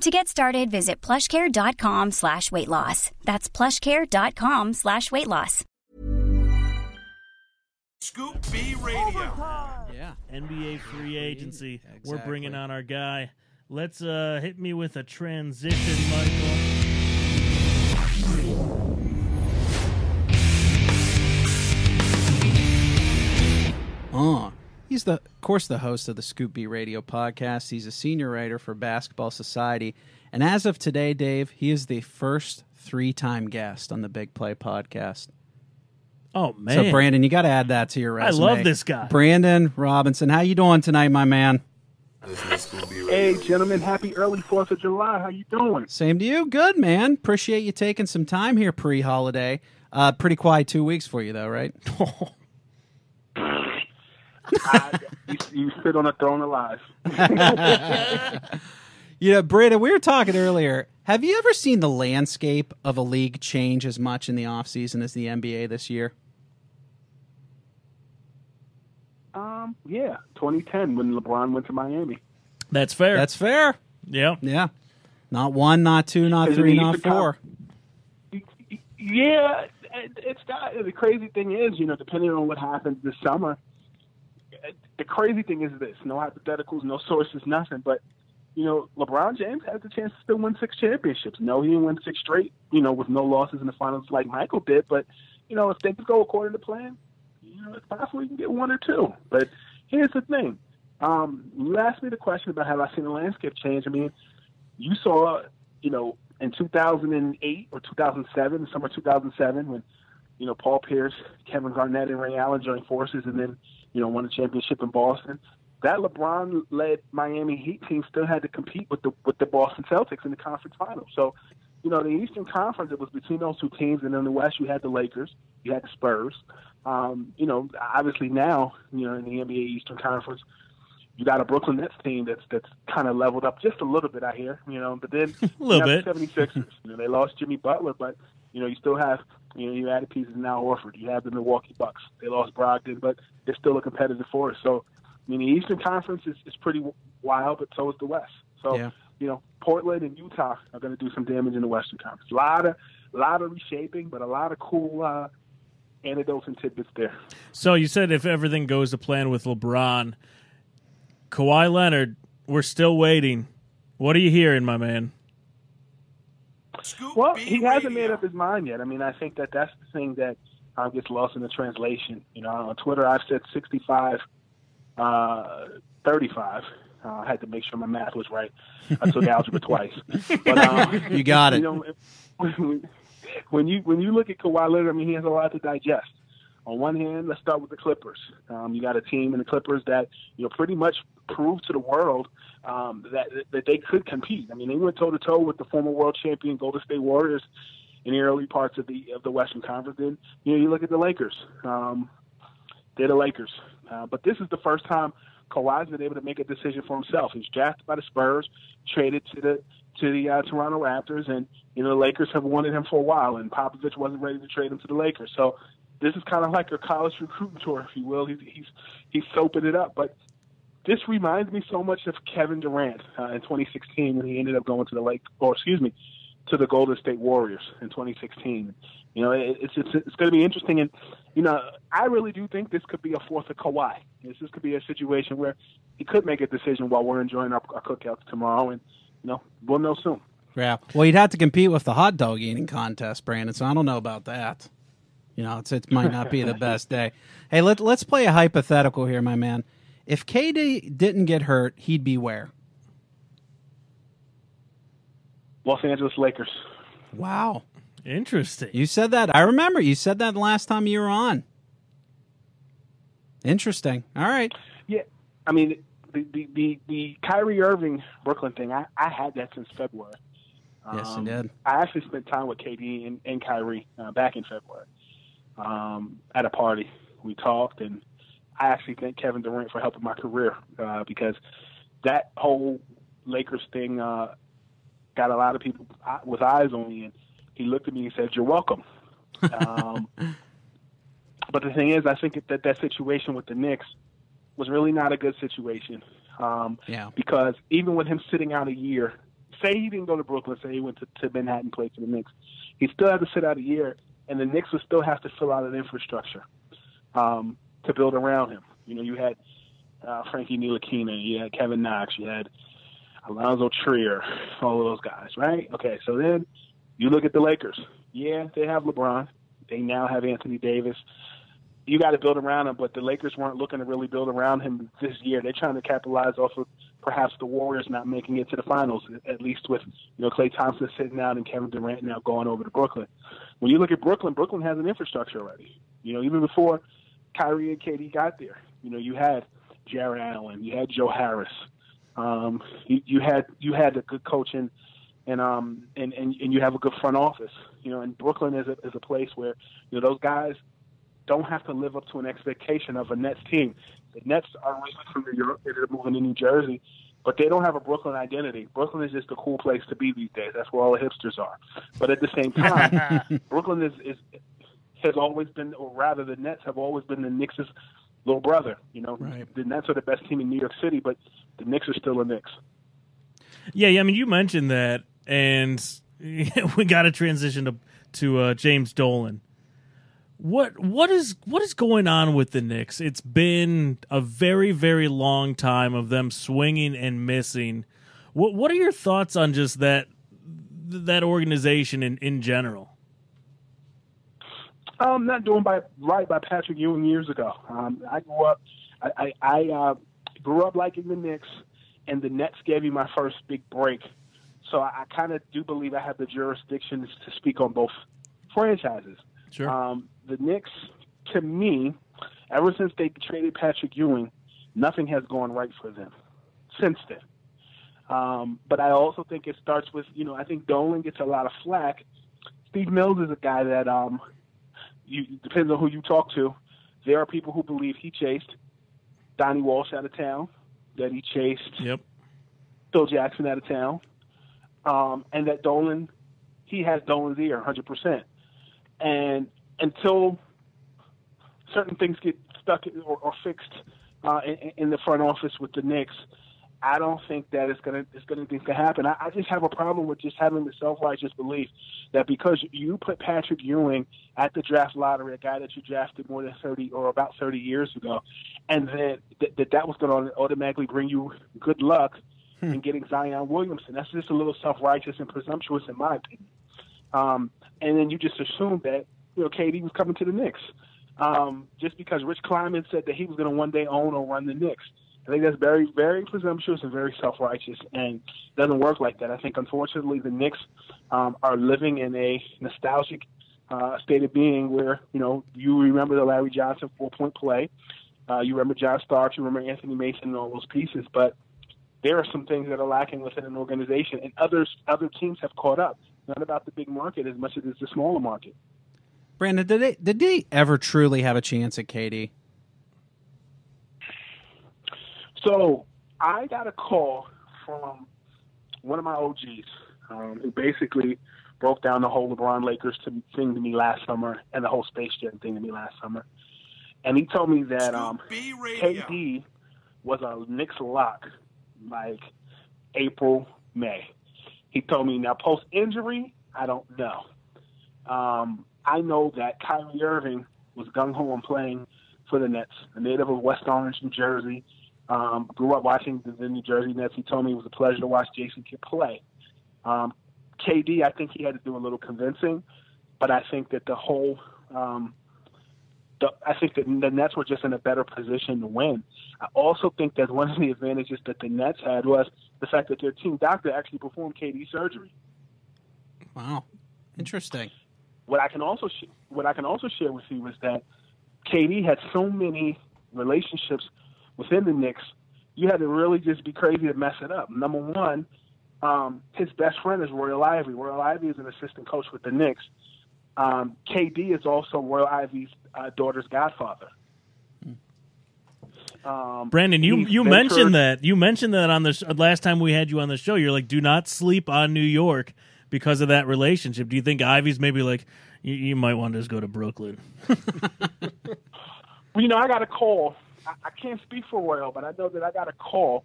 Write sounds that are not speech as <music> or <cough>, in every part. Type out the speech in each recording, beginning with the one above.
To get started, visit plushcare.com slash weight loss. That's plushcare.com slash weight loss. Scoop B Radio. Yeah, NBA free agency. We're bringing on our guy. Let's uh hit me with a transition, Michael. Oh, he's the, of course, the host of the Scoop B Radio podcast. He's a senior writer for Basketball Society, and as of today, Dave, he is the first three-time guest on the Big Play podcast. Oh man. So, Brandon, you got to add that to your resume. I love this guy. Brandon Robinson. How you doing tonight, my man? Hey, gentlemen, happy early 4th of July. How you doing? Same to you. Good, man. Appreciate you taking some time here pre-holiday. Uh, pretty quiet two weeks for you, though, right? <laughs> I, you, you sit on a throne alive. <laughs> You know, Brandon, we were talking earlier. Have you ever seen the landscape of a league change as much in the offseason as the NBA this year? Um, yeah, 2010 when LeBron went to Miami. That's fair. That's fair. yeah. Yeah. Not one, not two, not three, not Eastern four. Yeah, it- it's not. The crazy thing is, you know, depending on what happens this summer, the crazy thing is this: no hypotheticals, no sources, nothing. But you know, LeBron James has the chance to still win six championships. No, he didn't win six straight. You know, with no losses in the finals like Michael did. But you know, if things go according to plan, you know, it's possible he can get one or two. But here's the thing: um, you asked me the question about have I seen the landscape change. I mean, you saw, you know, in 2008 or 2007, summer 2007, when you know Paul Pierce, Kevin Garnett, and Ray Allen joined forces, and then you know won a championship in Boston. That LeBron-led Miami Heat team still had to compete with the with the Boston Celtics in the conference finals. So, you know, the Eastern Conference it was between those two teams, and in the West you had the Lakers, you had the Spurs. Um, you know, obviously now, you know, in the NBA Eastern Conference, you got a Brooklyn Nets team that's that's kind of leveled up just a little bit out here, you know. But then <laughs> A little you bit. the 76ers. you know, they lost Jimmy Butler, but you know you still have you know you added pieces now Horford. You have the Milwaukee Bucks. They lost Brogdon, but they're still a competitive force. So I mean, the Eastern Conference is, is pretty wild, but so is the West. So Yeah. you know, Portland and Utah are going to do some damage in the Western Conference. A lot of lot of reshaping, but a lot of cool uh, anecdotes and tidbits there. So you said if everything goes to plan with LeBron, Kawhi Leonard, we're still waiting. What are you hearing, my man? Scoop Well, B he hasn't made up his mind yet. I mean, I think that that's the thing that uh, gets lost in the translation. You know, on Twitter, I've said 65, uh, 35. Uh, I had to make sure my math was right. I took algebra <laughs> twice. But, um, You got it. You know, when, when you when you look at Kawhi Leonard, I mean, he has a lot to digest. On one hand, let's start with the Clippers. Um, you got a team in the Clippers that you know pretty much proved to the world um, that that they could compete. I mean, they went toe to toe with the former world champion Golden State Warriors in the early parts of the of the Western Conference. Then you know you look at the Lakers. Um, they're the Lakers, uh, but this is the first time Kawhi's been able to make a decision for himself. He's drafted by the Spurs, traded to the to the uh, Toronto Raptors, and you know the Lakers have wanted him for a while, and Popovich wasn't ready to trade him to the Lakers. So this is kind of like a college recruiting tour, if you will. He's he's he's soaping it up, but this reminds me so much of Kevin Durant uh, in 2016 when he ended up going to the Lake, or excuse me, to the Golden State Warriors in 2016. You know, it, it's it's it's going to be interesting, and you know, I really do think this could be a fourth of Kawhi. This this could be a situation where he could make a decision while we're enjoying our, our cookouts tomorrow, and you know, we'll know soon. Yeah. Well, you'd have to compete with the hot dog eating contest, Brandon. So I don't know about that. You know, it's, it might not be the best day. Hey, let, let's play a hypothetical here, my man. If KD didn't get hurt, he'd be where? Los Angeles Lakers. Wow. Interesting. You said that. I remember you said that last time you were on. Interesting. All right. Yeah, I mean the the the, the Kyrie Irving Brooklyn thing. I, I had that since February. Yes, you Um, did. I actually spent time with KD and, and Kyrie uh, back in February um, at a party. We talked, and I actually thank Kevin Durant for helping my career uh, because that whole Lakers thing uh, got a lot of people with eyes on me. And he looked at me and said, "You're welcome." um, <laughs> but the thing is, I think that that situation with the Knicks was really not a good situation. Um, Yeah. because even with him sitting out a year, say he didn't go to Brooklyn, say he went to, to Manhattan, played for the Knicks, he still had to sit out a year, and the Knicks would still have to fill out an infrastructure um, to build around him. You know, you had uh, Frankie Ntilikina, you had Kevin Knox, you had Allonzo Trier, all of those guys, right? Okay, so then you look at the Lakers. Yeah, they have LeBron. They now have Anthony Davis. You got to build around him, but the Lakers weren't looking to really build around him this year. They're trying to capitalize off of perhaps the Warriors not making it to the finals, at least with you know Klay Thompson sitting out and Kevin Durant now going over to Brooklyn. When you look at Brooklyn, Brooklyn has an infrastructure already. You know, even before Kyrie and KD got there, you know, you had Jarrett Allen, you had Joe Harris, um, you, you had you had a good coach and and um and, and and you have a good front office. You know, and Brooklyn is a is a place where you know those guys don't have to live up to an expectation of a Nets team. The Nets are originally from New York; they're moving to New Jersey, but they don't have a Brooklyn identity. Brooklyn is just a cool place to be these days. That's where all the hipsters are. But at the same <laughs> time, Brooklyn is, is has always been, or rather, the Nets have always been the Knicks' little brother. You know, Right. the Nets are the best team in New York City, but the Knicks are still the Knicks. Yeah, yeah. I mean, you mentioned that, and <laughs> we got to transition to to uh, James Dolan. What what is what is going on with the Knicks? It's been a very very long time of them swinging and missing. What what are your thoughts on just that that organization in in general? Um, I'm not doing by right by Patrick Ewing years ago. Um, I grew up, I, I, I uh, grew up liking the Knicks, and the Nets gave me my first big break. So I, I kind of do believe I have the jurisdiction to speak on both franchises. Sure. Um, the Knicks, to me, ever since they traded Patrick Ewing, nothing has gone right for them since then. Um, but I also think it starts with, you know, I think Dolan gets a lot of flack. Steve Mills is a guy that um, you depends on who you talk to. There are people who believe he chased Donnie Walsh out of town, that he chased Yep. Phil Jackson out of town, um, and that Dolan, he has Dolan's ear 100%. And until certain things get stuck or, or fixed uh, in, in the front office with the Knicks, I don't think that it's gonna it's gonna things to happen. I, I just have a problem with just having the self righteous belief that because you put Patrick Ewing at the draft lottery, a guy that you drafted more than thirty or about thirty years ago, and then that that, that was going to automatically bring you good luck in getting Zion Williamson. That's just a little self righteous and presumptuous in my opinion. Um, and then you just assume that you know KD was coming to the Knicks um, just because Rich Kleiman said that he was going to one day own or run the Knicks. I think that's very, very presumptuous and very self-righteous, and doesn't work like that. I think, unfortunately, the Knicks um, are living in a nostalgic uh, state of being where you know you remember the Larry Johnson four-point play, uh, you remember John Starks, you remember Anthony Mason, and all those pieces, but there are some things that are lacking within an organization, and others, other teams have caught up. Not about the big market as much as it's the smaller market. Brandon, did they did they ever truly have a chance at KD? So I got a call from one of my OGs, um, who basically broke down the whole LeBron Lakers to, thing to me last summer and the whole Space Jam thing to me last summer. And he told me that um, KD was a Knicks lock like April, May. He told me now post injury, I don't know. Um, I know that Kyrie Irving was gung ho on playing for the Nets, a native of West Orange, New Jersey. Um, grew up watching the, the New Jersey Nets. He told me it was a pleasure to watch Jason Kidd play. Um, KD, I think he had to do a little convincing, but I think that the whole, um, the, I think that the Nets were just in a better position to win. I also think that one of the advantages that the Nets had was the fact that their team doctor actually performed KD surgery. Wow, interesting. What I can also sh- what I can also share with you is that KD had so many relationships within the Knicks. You had to really just be crazy to mess it up. Number one, um, his best friend is Royal Ivey. Royal Ivey is an assistant coach with the Knicks. Um, KD is also Royal Ivey's uh, daughter's godfather. Um, Brandon, you you mentioned that you mentioned that on the sh- last time we had you on the show. You're like, do not sleep on New York because of that relationship. Do you think Ivey's maybe like you, you might want to just go to Brooklyn? Well, <laughs> you know, I got a call. I, I can't speak for Royal, but I know that I got a call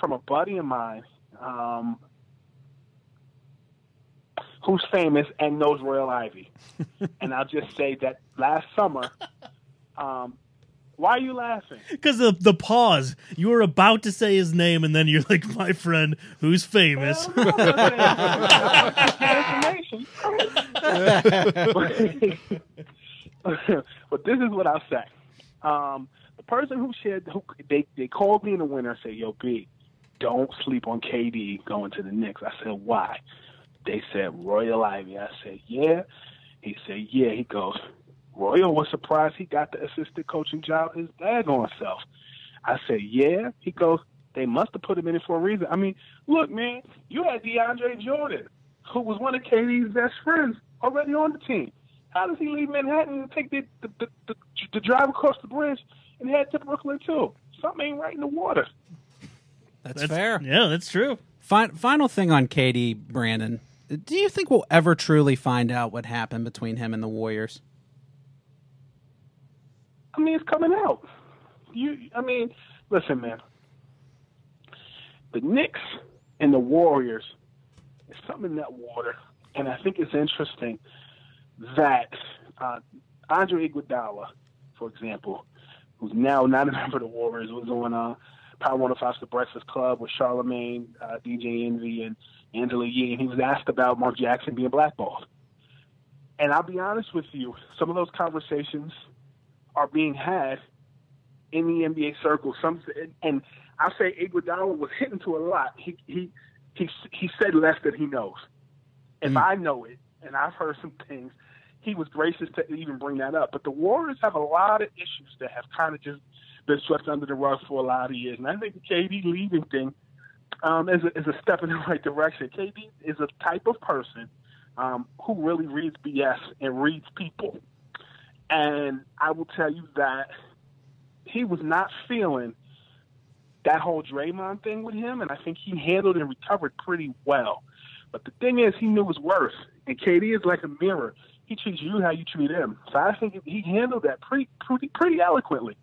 from a buddy of mine um, who's famous and knows Royal Ivey. <laughs> and I'll just say that last summer, um, why are you laughing? Because the the pause. You were about to say his name, and then you're like, my friend who's famous. Well, no, that's information. <laughs> but this is what I'll say. Um, the person who shared, who, they they called me in the winter and said, "Yo, B, don't sleep on KD going to the Knicks." I said, "Why?" They said Royal Ivey. I said, "Yeah." He said, "Yeah." He goes, "Royal was surprised he got the assistant coaching job his daggone self." I said, "Yeah." He goes, "They must have put him in it for a reason." I mean, look, man, you had DeAndre Jordan, who was one of KD's best friends, already on the team. How does he leave Manhattan and take the the, the, the, the drive across the bridge and head to Brooklyn too? Something ain't right in the water. That's, That's fair. Yeah, that's true. Fin- final thing on KD Brandon. Do you think we'll ever truly find out what happened between him and the Warriors? I mean, it's coming out. You, I mean, listen, man. The Knicks and the Warriors is something in that water, and I think it's interesting that uh, Andre Iguodala, for example, who's now not a <laughs> member of the Warriors, was on uh, Power 105 The Breakfast Club with Charlemagne, uh, DJ Envy, and Angela Yee, and he was asked about Mark Jackson being blackballed. And I'll be honest with you, some of those conversations are being had in the NBA circle. Some and I say Iguodala was hitting to a lot. He he he he said less than he knows. If I know it, and I've heard some things, he was gracious to even bring that up. But the Warriors have a lot of issues that have kind of just been swept under the rug for a lot of years, and I think the KD leaving thing um, is a, is a step in the <laughs> right direction. KD is a type of person um, who really reads BS and reads people. And I will tell you that he was not feeling that whole Draymond thing with him, and I think he handled and recovered pretty well. But the thing is, he knew his worth, and KD is like a mirror. He treats you how you treat him. So I think he handled that pretty, pretty, pretty eloquently.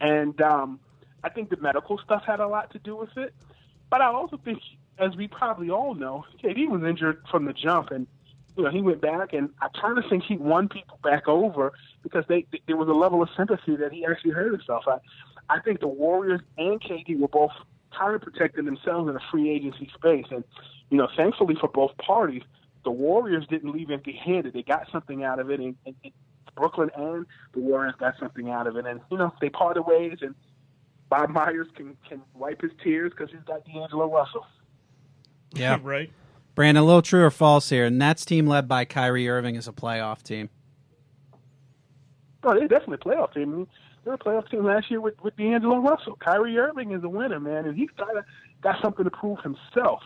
And um, I think the medical stuff had a lot to do with it. But I also think, as we probably all know, KD was injured from the jump, and you know he went back, and I kind of think he won people back over because they there was a level of sympathy that he actually hurt himself. I I think the Warriors and KD were both kind of protecting themselves in a free agency space, and you know, thankfully for both parties, the Warriors didn't leave empty-handed. They got something out of it, and, and, and Brooklyn and the Warriors got something out of it, and you know, they parted ways, and Bob Myers can can wipe his tears because he's got D'Angelo Russell. Yeah. <laughs> right. Brandon, a little true or false here. Nets team led by Kyrie Irving is a playoff team. Oh, they're definitely a playoff team. I mean, they're a playoff team last year with, with D'Angelo Russell. Kyrie Irving is a winner, man, and he's got got something to prove himself.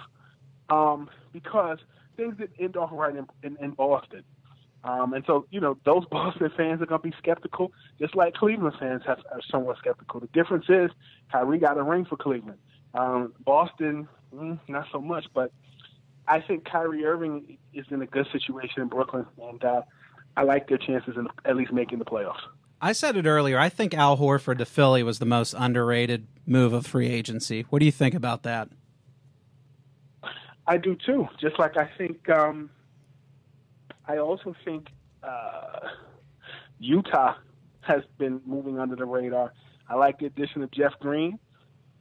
Um, because things didn't end off right in, in, in Boston. Um, and so, you know, those <laughs> Boston fans are going to be skeptical, just like Cleveland fans have, are somewhat skeptical. The difference is Kyrie got a ring for Cleveland. Um, Boston mm, not so much. But I think Kyrie Irving is in a good situation in Brooklyn, and uh, I like their chances in at least making the playoffs. I said it earlier. I think Al Horford to Philly was the most underrated move of free agency. What do you think about that? I do too. Just like I think, um, I also think uh, Utah has been moving under the radar. I like the addition of Jeff Green,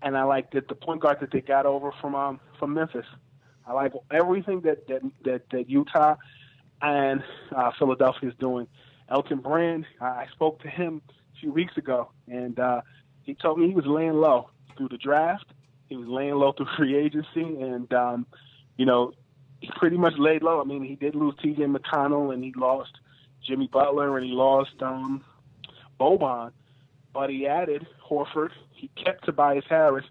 and I like that the point guard that they got over from um, from Memphis. I like everything that that that, that Utah and uh, Philadelphia is doing. Elton Brand, I spoke to him a few weeks ago, and uh, he told me he was laying low through the draft. He was laying low through <laughs> free agency, and um, you know, he pretty much laid low. I mean, he did lose T.J. McConnell, and he lost Jimmy Butler, and he lost um, Boban, but he added Horford. He kept Tobias Harris,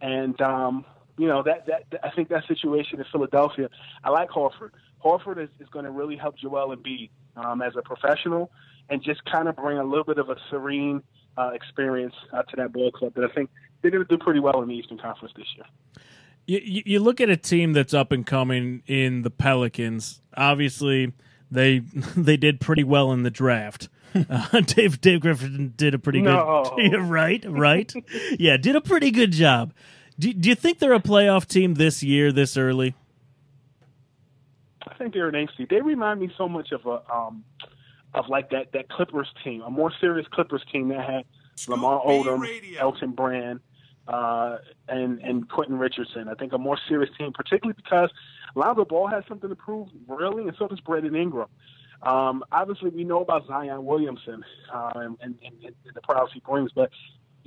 and um, you know that, that I think that situation in Philadelphia. I like Horford. Horford is, is going to really help Joel Embiid um, as a professional, and just kind of bring a little bit of a serene uh, experience uh, to that ball club. That I think they're going to do pretty well in the Eastern Conference this year. You, you look at a team that's up and coming in the Pelicans. Obviously, they <laughs> they did pretty well in the draft. <laughs> Uh, <laughs> Dave Dave Griffin did a pretty No. good, yeah, right, right, yeah, did a pretty good job. Do, do you think they're a playoff team this year, this early? I think they're an eighth seed. They remind me so much of a um, of like that that Clippers team, a more serious Clippers team that had Lamar Scoop B Odom, Radio. Elton Brand, uh, and and Quentin Richardson. I think a more serious team, particularly because Lonzo Ball has something to prove, really, and so does Brandon Ingram. Um, obviously, we know about Zion Williamson uh, and, and, and, and the prowess he brings, but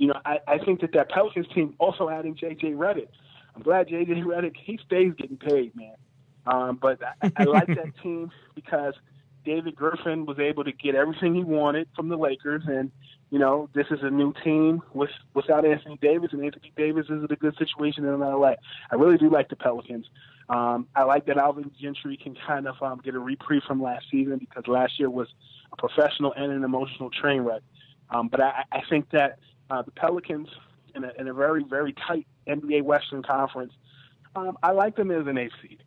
you know, I, I think that that Pelicans team also adding J.J. Redick. I'm glad J.J. Redick he stays getting paid, man. Um, but I, I like that <laughs> team because David Griffin was able to get everything he wanted from the Lakers, and you know this is a new team with without Anthony Davis, and Anthony Davis is in a good situation in LA. I really do like the Pelicans. Um, I like that Alvin Gentry can kind of um, get a reprieve from last season because last year was a professional and an emotional train wreck. Um, but I, I think that uh, the Pelicans in a, in a very very tight NBA Western Conference, um, I like them as an eighth seed.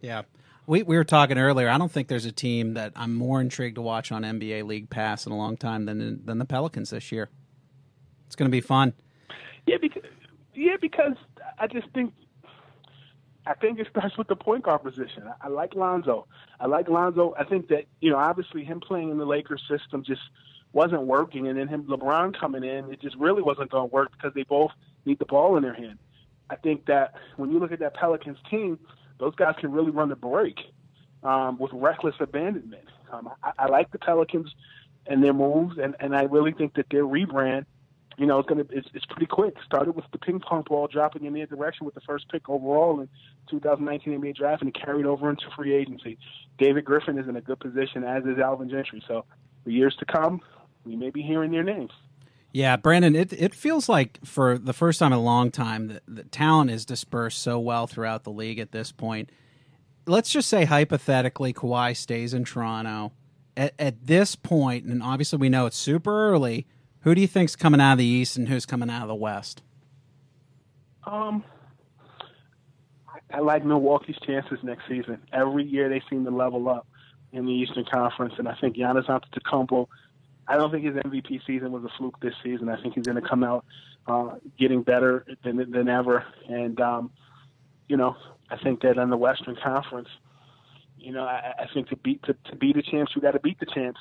Yeah. We, we were talking earlier. I don't think there's a team that I'm more intrigued to watch on NBA League Pass in a long time than than the Pelicans this year. It's going to be fun. Yeah, because yeah, because I just think I think it starts with the point guard position. I, I like Lonzo. I like Lonzo. I think that you know, obviously, him playing in the Lakers system just wasn't working, and then him LeBron coming in, it just really wasn't going to work because they both need the ball in their hand. I think that when you look at that Pelicans team, those guys can really run the break um, with reckless abandonment. Um, I, I like the Pelicans and their moves, and, and I really think that their rebrand, you know, it's gonna it's, it's pretty quick. Started with the ping pong ball dropping in their direction with the first pick overall in 2019 NBA draft, and it carried over into free agency. David Griffin is in a good position, as is Alvin Gentry. So for years to come, we may be hearing their names. Yeah, Brandon, it it feels like for the first time in a long time that the talent is dispersed so well throughout the league at this point. Let's just say hypothetically Kawhi stays in Toronto. At, at this point, and obviously we know it's super early, who do you think's coming out of the East and who's coming out of the West? Um, I, I like Milwaukee's chances next season. Every year they seem to level up in the Eastern Conference, and I think Giannis Antetokounmpo. I don't think his MVP season was a fluke this season. I think he's going to come out uh, getting better than than ever, and um, you know, I think that in the Western Conference, you know, I, I think to beat to, to beat the champs, you got to beat the champs.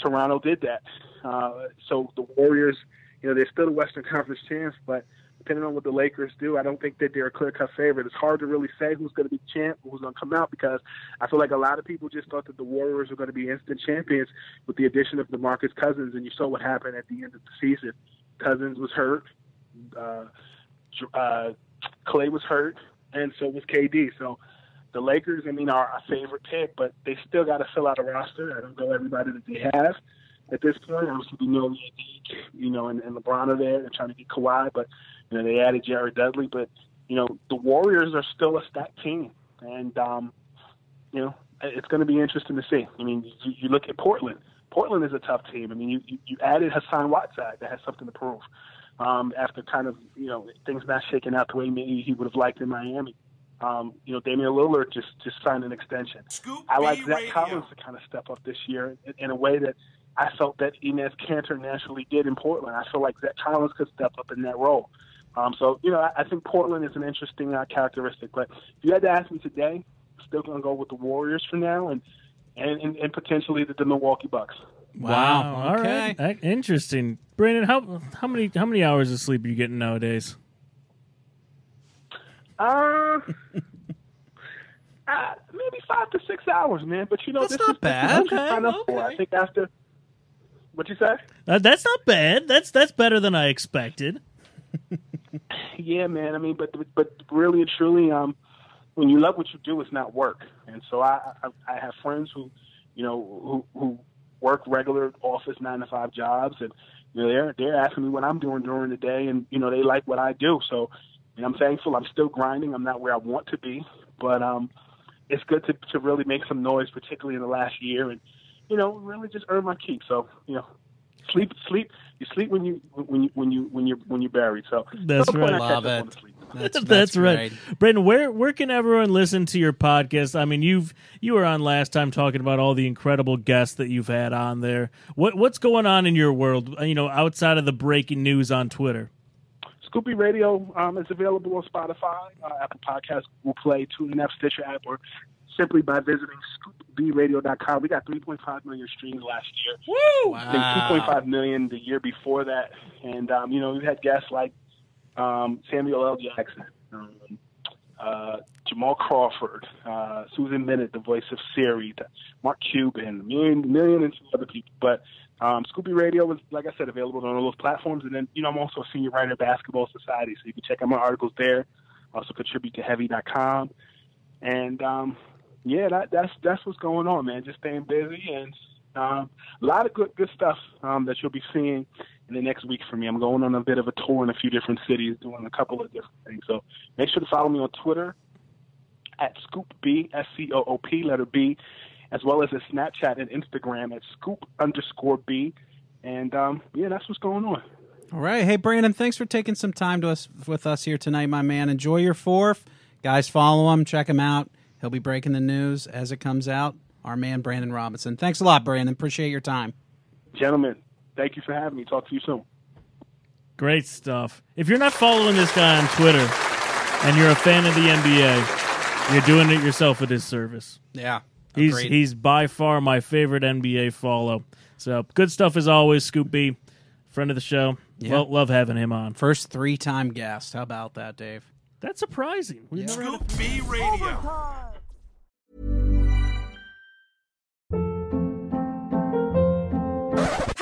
Toronto did that. Uh, so the Warriors, you know, they're still the Western Conference champs, but depending on what the Lakers do, I don't think that they're a clear cut favorite. It's hard to really say who's going to be champ, who's going to come out, because I feel like a lot of people just thought that the Warriors were going to be instant champions with the addition of DeMarcus Cousins, and you saw what happened at the end of the season. Cousins was hurt, uh, uh, Clay was hurt, and so was KD. So the Lakers, I mean, are a favorite pick, but they still got to fill out a roster. I don't know everybody that they have at this point. Obviously, we know you know, and, and LeBron are there. They're trying to get Kawhi, but you know they added Jared Dudley. But you know the Warriors are still a stacked team, and um, you know it's going to be interesting to see. I mean, you, you look at Portland. Portland is a tough team. I mean, you you, you added Hassan Whiteside that has something to prove. um, after kind of you know things not shaking out the way maybe he would have liked in Miami. Um, you know, Damian Lillard just just signed an extension. Scoop I like Zach Radio. Collins to kind of step up this year in, in a way that I felt that Enes Kanter naturally did in Portland. I feel like Zach Collins could step up in that role. Um, so, you know, I, I think Portland is an interesting uh, characteristic. But if you had to ask me today, I'm still going to go with the Warriors for now and, and, and, and potentially the, the Milwaukee Bucks. Wow, All okay. right. Interesting. Brandon, how how many how many hours of sleep are you getting nowadays? Uh, <laughs> uh, maybe five to six hours, man. But, you know, That's this not is, bad. This is what you Okay, sign for. I think after, what you say? Uh, that's not bad. That's that's better than I expected. <laughs> Yeah, man. I mean, but but really and truly, um, when you love what you do, it's not work. And so I I, I have friends who, you know, who who work regular office nine to five jobs, and you know they're they're asking me what I'm doing during the day, and you know they like what I do. So, and I'm thankful. I'm still grinding. I'm not where I want to be, but um, it's good to to really make some noise, particularly in the last year, and you know really just earn my keep. So you know. Sleep, sleep. You sleep when you when you when you when you're when you're buried. So That's some point right. I Love it. the sleep. <laughs> That's, That's, right. great. Brandon, where where can everyone listen to your podcast? I mean, you've you were on last time talking about all the incredible guests that you've had on there. What what's going on in your world? You know, outside of the breaking news on Twitter. Scoop B Radio um, is available on Spotify, uh, Apple Podcasts, Google Play, TuneIn app, Stitcher app, or simply by visiting scoopbradio.com. We got 3.5 million streams last year. Woo! I think 2.5 million the year before that. And, um, you know, we've had guests like um, Samuel L. Jackson, um, uh, Jamal Crawford, uh, Susan Bennett, the voice of Siri, the- Mark Cuban, a million, million and two other people. But um, Scoop B Radio was, like I said, available on all those platforms. And then, you know, I'm also a senior writer at Basketball Society, so you can check out my articles there. Also contribute to Heavy.com. And um, yeah, that, that's that's what's going on, man. Just staying busy and um, a lot of good good stuff um, that you'll be seeing in the next week for me. I'm going on a bit of a tour in a few different cities, doing a couple of different things. So make sure to follow me on Twitter at Scoop B S C O O P letter B, as well as at Snapchat and Instagram at Scoop underscore B. And um, yeah, that's what's going on. All right. Hey, Brandon, thanks for taking some time to us with us here tonight, my man. Enjoy your fourth. Guys, follow him. Check him out. He'll be breaking the news as it comes out. Our man, Brandon Robinson. Thanks a lot, Brandon. Appreciate your time. Gentlemen, thank you for having me. Talk to you soon. Great stuff. If you're not following this guy on Twitter and you're a fan of the NBA, you're doing it yourself a disservice. Yeah. He's agreed. he's by far my favorite NBA follow. So good stuff as always, Scoop B, friend of the show. Yeah. Well, love having him on. First three time guest. How about that, Dave? That's surprising. We've never had a Scoop B Radio.